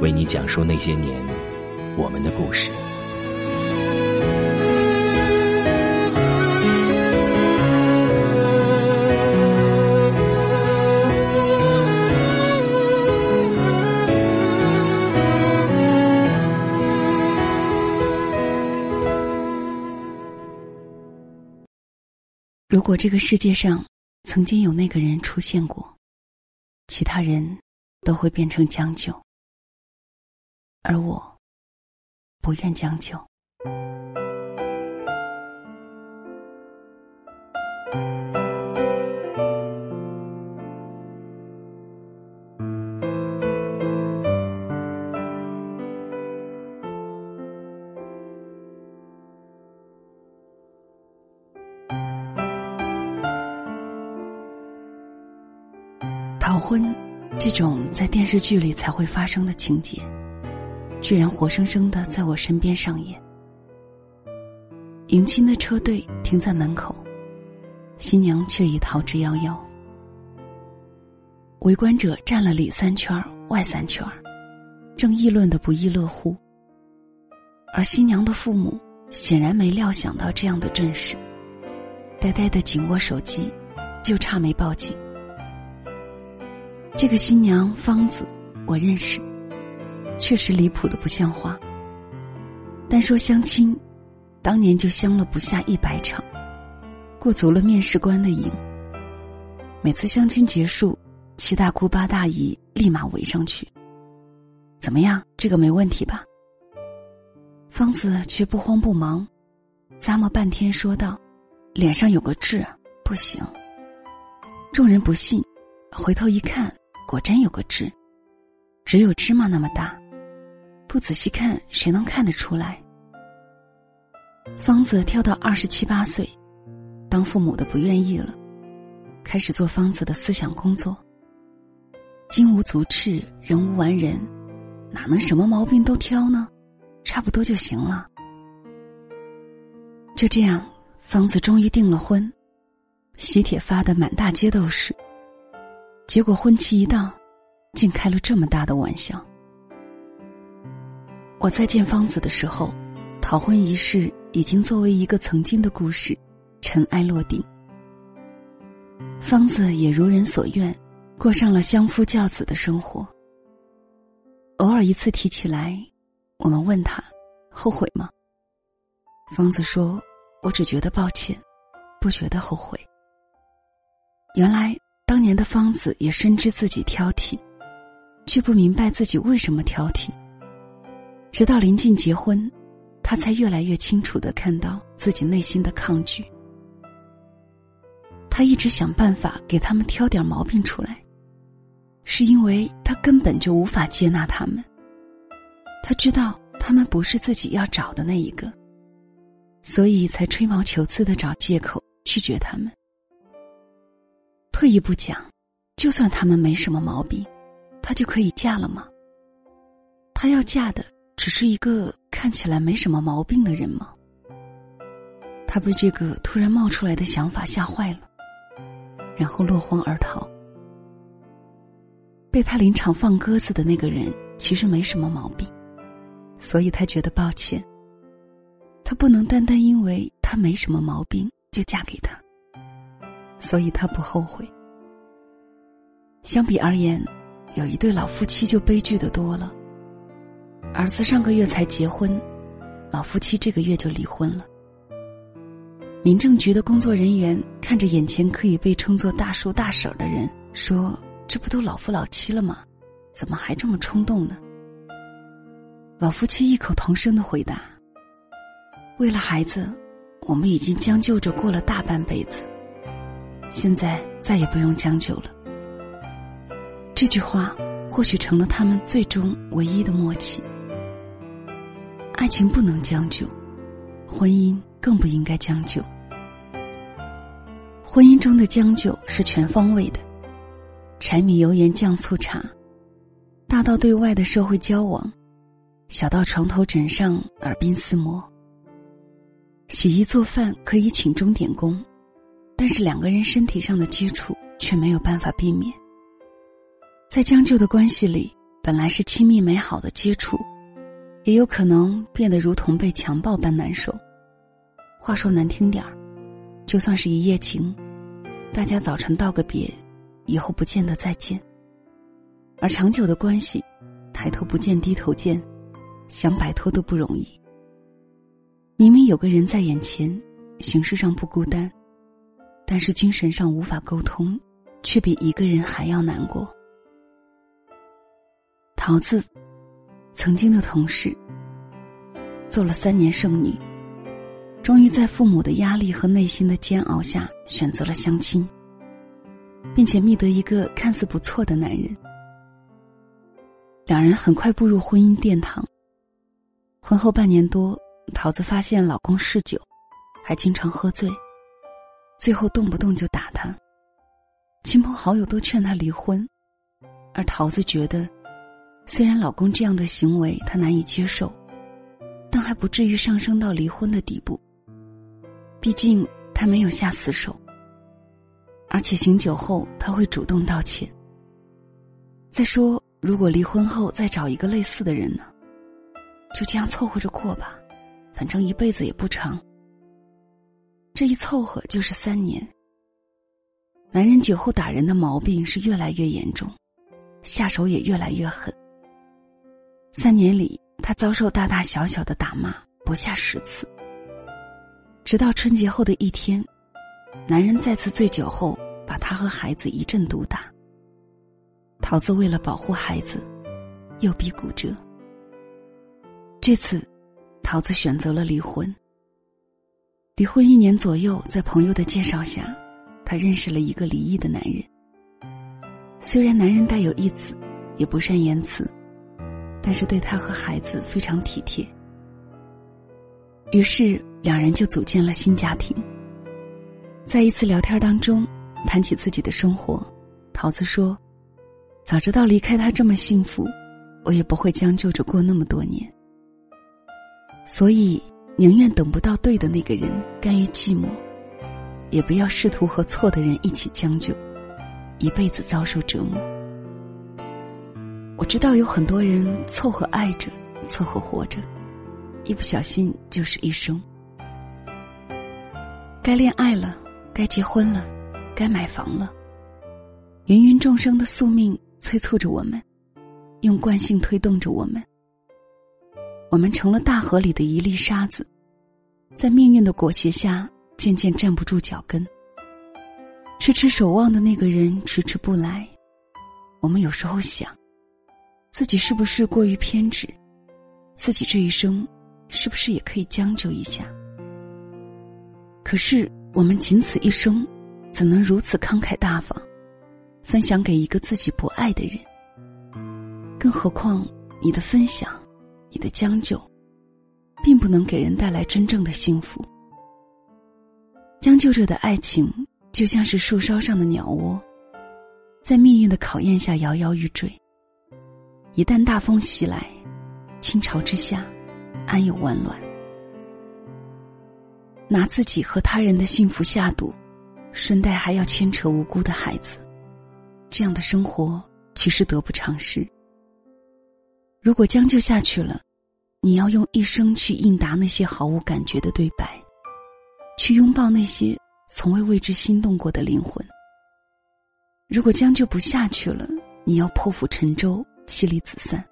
为你讲述那些年我们的故事。如果这个世界上曾经有那个人出现过，其他人都会变成将就。而我不愿将就。逃婚，这种在电视剧里才会发生的情节。居然活生生的在我身边上演。迎亲的车队停在门口，新娘却已逃之夭夭。围观者站了里三圈外三圈正议论的不亦乐乎。而新娘的父母显然没料想到这样的阵势，呆呆的紧握手机，就差没报警。这个新娘芳子，我认识。确实离谱的不像话。单说相亲，当年就相了不下一百场，过足了面试官的瘾。每次相亲结束，七大姑八大姨立马围上去。怎么样，这个没问题吧？方子却不慌不忙，咂摸半天说道：“脸上有个痣，不行。”众人不信，回头一看，果真有个痣，只有芝麻那么大。不仔细看，谁能看得出来？方子跳到二十七八岁，当父母的不愿意了，开始做方子的思想工作。金无足赤，人无完人，哪能什么毛病都挑呢？差不多就行了。就这样，方子终于订了婚，喜帖发的满大街都是。结果婚期一到，竟开了这么大的玩笑。我再见方子的时候，逃婚仪式已经作为一个曾经的故事，尘埃落定。方子也如人所愿，过上了相夫教子的生活。偶尔一次提起来，我们问他后悔吗？方子说：“我只觉得抱歉，不觉得后悔。”原来当年的方子也深知自己挑剔，却不明白自己为什么挑剔。直到临近结婚，他才越来越清楚的看到自己内心的抗拒。他一直想办法给他们挑点毛病出来，是因为他根本就无法接纳他们。他知道他们不是自己要找的那一个，所以才吹毛求疵的找借口拒绝他们。退一步讲，就算他们没什么毛病，他就可以嫁了吗？他要嫁的。只是一个看起来没什么毛病的人吗？他被这个突然冒出来的想法吓坏了，然后落荒而逃。被他临场放鸽子的那个人其实没什么毛病，所以他觉得抱歉。他不能单单因为他没什么毛病就嫁给他，所以他不后悔。相比而言，有一对老夫妻就悲剧的多了。儿子上个月才结婚，老夫妻这个月就离婚了。民政局的工作人员看着眼前可以被称作大叔大婶的人，说：“这不都老夫老妻了吗？怎么还这么冲动呢？”老夫妻异口同声的回答：“为了孩子，我们已经将就着过了大半辈子，现在再也不用将就了。”这句话或许成了他们最终唯一的默契。爱情不能将就，婚姻更不应该将就。婚姻中的将就是全方位的，柴米油盐酱醋茶，大到对外的社会交往，小到床头枕上耳鬓厮磨。洗衣做饭可以请钟点工，但是两个人身体上的接触却没有办法避免。在将就的关系里，本来是亲密美好的接触，也有可能变得如同被强暴般难受。话说难听点儿，就算是一夜情。大家早晨道个别，以后不见得再见。而长久的关系，抬头不见低头见，想摆脱都不容易。明明有个人在眼前，形式上不孤单，但是精神上无法沟通，却比一个人还要难过。桃子，曾经的同事，做了三年剩女。终于在父母的压力和内心的煎熬下，选择了相亲，并且觅得一个看似不错的男人。两人很快步入婚姻殿堂。婚后半年多，桃子发现老公嗜酒，还经常喝醉，最后动不动就打他。亲朋好友都劝她离婚，而桃子觉得，虽然老公这样的行为她难以接受，但还不至于上升到离婚的地步。毕竟他没有下死手，而且醒酒后他会主动道歉。再说，如果离婚后再找一个类似的人呢？就这样凑合着过吧，反正一辈子也不长。这一凑合就是三年。男人酒后打人的毛病是越来越严重，下手也越来越狠。三年里，他遭受大大小小的打骂不下十次。直到春节后的一天，男人再次醉酒后，把他和孩子一阵毒打。桃子为了保护孩子，右臂骨折。这次，桃子选择了离婚。离婚一年左右，在朋友的介绍下，她认识了一个离异的男人。虽然男人带有一子，也不善言辞，但是对他和孩子非常体贴。于是。两人就组建了新家庭。在一次聊天当中，谈起自己的生活，桃子说：“早知道离开他这么幸福，我也不会将就着过那么多年。所以，宁愿等不到对的那个人，甘于寂寞，也不要试图和错的人一起将就，一辈子遭受折磨。”我知道有很多人凑合爱着，凑合活着，一不小心就是一生。该恋爱了，该结婚了，该买房了。芸芸众生的宿命催促着我们，用惯性推动着我们。我们成了大河里的一粒沙子，在命运的裹挟下，渐渐站不住脚跟。迟迟守望的那个人迟迟不来，我们有时候想，自己是不是过于偏执？自己这一生，是不是也可以将就一下？可是我们仅此一生，怎能如此慷慨大方，分享给一个自己不爱的人？更何况你的分享，你的将就，并不能给人带来真正的幸福。将就着的爱情，就像是树梢上的鸟窝，在命运的考验下摇摇欲坠。一旦大风袭来，倾巢之下，安有完卵？拿自己和他人的幸福下赌，顺带还要牵扯无辜的孩子，这样的生活其实得不偿失。如果将就下去了，你要用一生去应答那些毫无感觉的对白，去拥抱那些从未为之心动过的灵魂。如果将就不下去了，你要破釜沉舟，妻离子散。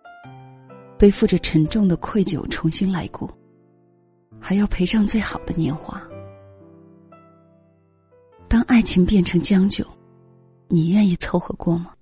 背负着沉重的愧疚重新来过，还要赔上最好的年华。当爱情变成将就，你愿意凑合过吗？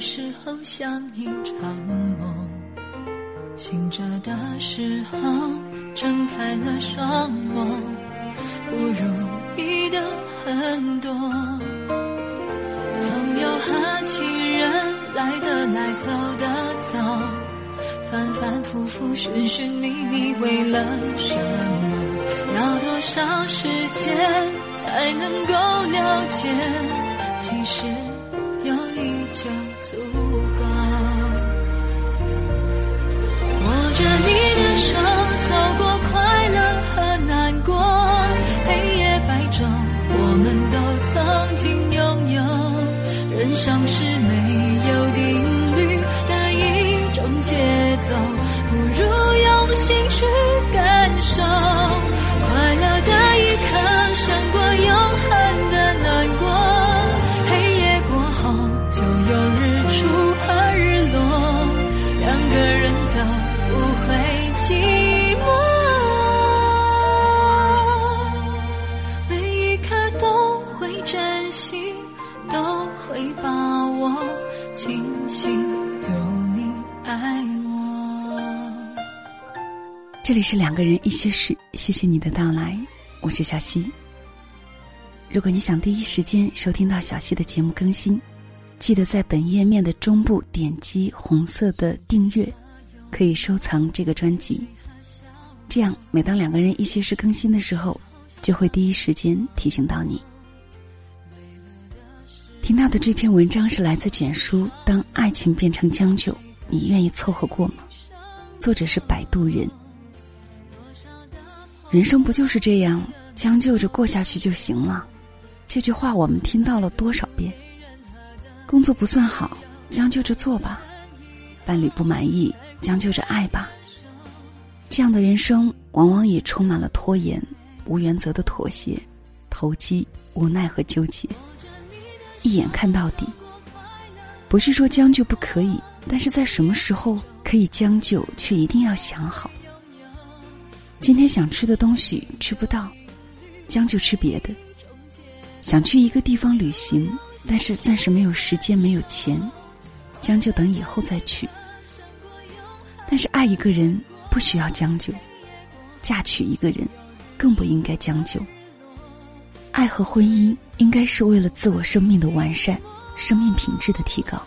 时候像一场梦，醒着的时候睁开了双眸，不如意的很多。朋友和情人来的来，走的走，反反复复，寻寻觅觅，为了什么？要多少时间才能够了解？其实有你就这里是两个人一些事，谢谢你的到来，我是小溪。如果你想第一时间收听到小溪的节目更新，记得在本页面的中部点击红色的订阅，可以收藏这个专辑。这样，每当两个人一些事更新的时候，就会第一时间提醒到你。听到的这篇文章是来自简书《当爱情变成将就，你愿意凑合过吗》，作者是摆渡人。人生不就是这样，将就着过下去就行了？这句话我们听到了多少遍？工作不算好，将就着做吧；伴侣不满意，将就着爱吧。这样的人生，往往也充满了拖延、无原则的妥协、投机、无奈和纠结。一眼看到底。不是说将就不可以，但是在什么时候可以将就，却一定要想好。今天想吃的东西吃不到，将就吃别的。想去一个地方旅行，但是暂时没有时间、没有钱，将就等以后再去。但是爱一个人不需要将就，嫁娶一个人更不应该将就。爱和婚姻应该是为了自我生命的完善、生命品质的提高，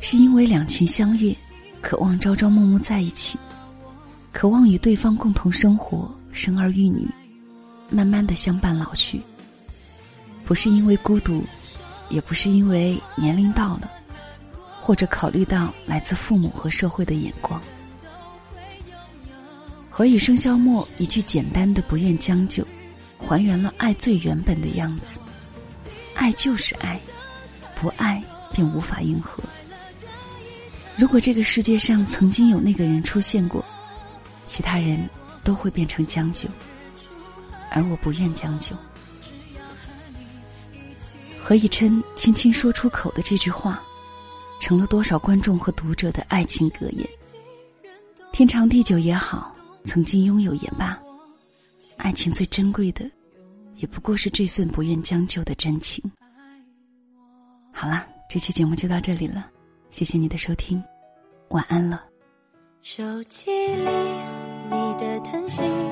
是因为两情相悦，渴望朝朝暮暮在一起。渴望与对方共同生活，生儿育女，慢慢的相伴老去。不是因为孤独，也不是因为年龄到了，或者考虑到来自父母和社会的眼光。何以笙箫默一句简单的“不愿将就”，还原了爱最原本的样子。爱就是爱，不爱便无法应和。如果这个世界上曾经有那个人出现过。其他人都会变成将就，而我不愿将就。何以琛轻轻说出口的这句话，成了多少观众和读者的爱情格言。天长地久也好，曾经拥有也罢，爱情最珍贵的，也不过是这份不愿将就的真情。好了，这期节目就到这里了，谢谢你的收听，晚安了。手机里星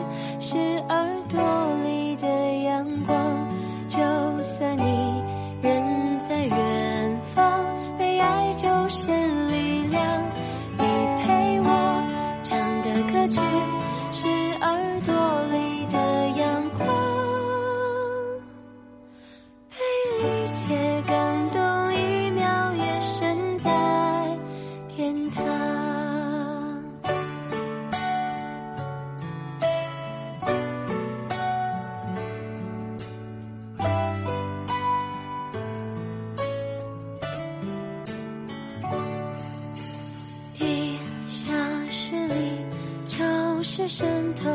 渗透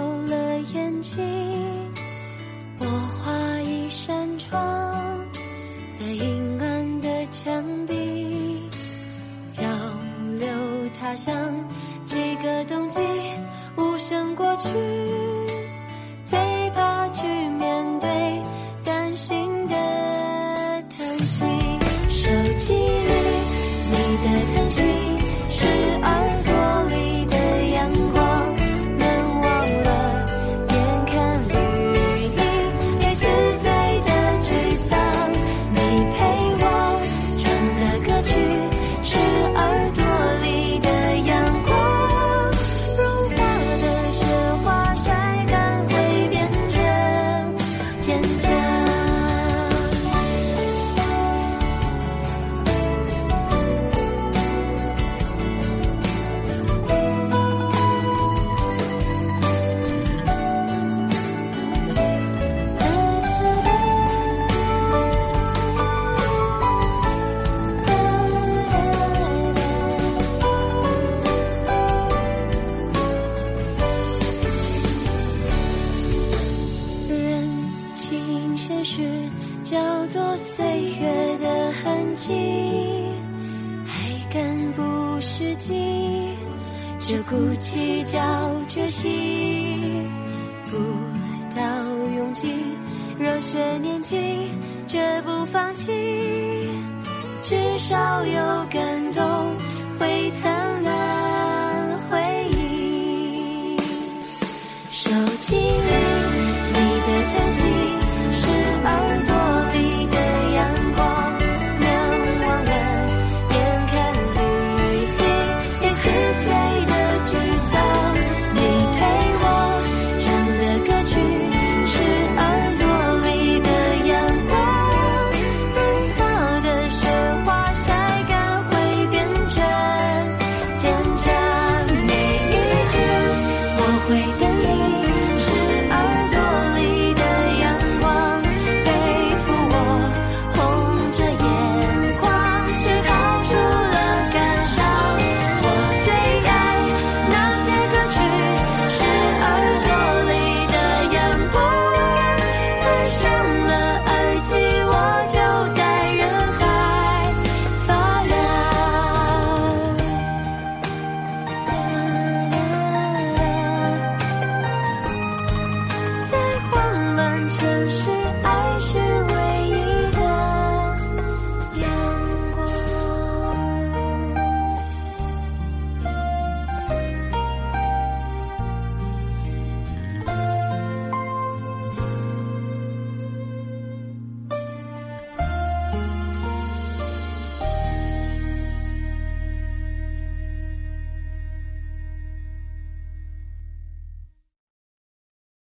热血年轻，绝不放弃，至少有感动。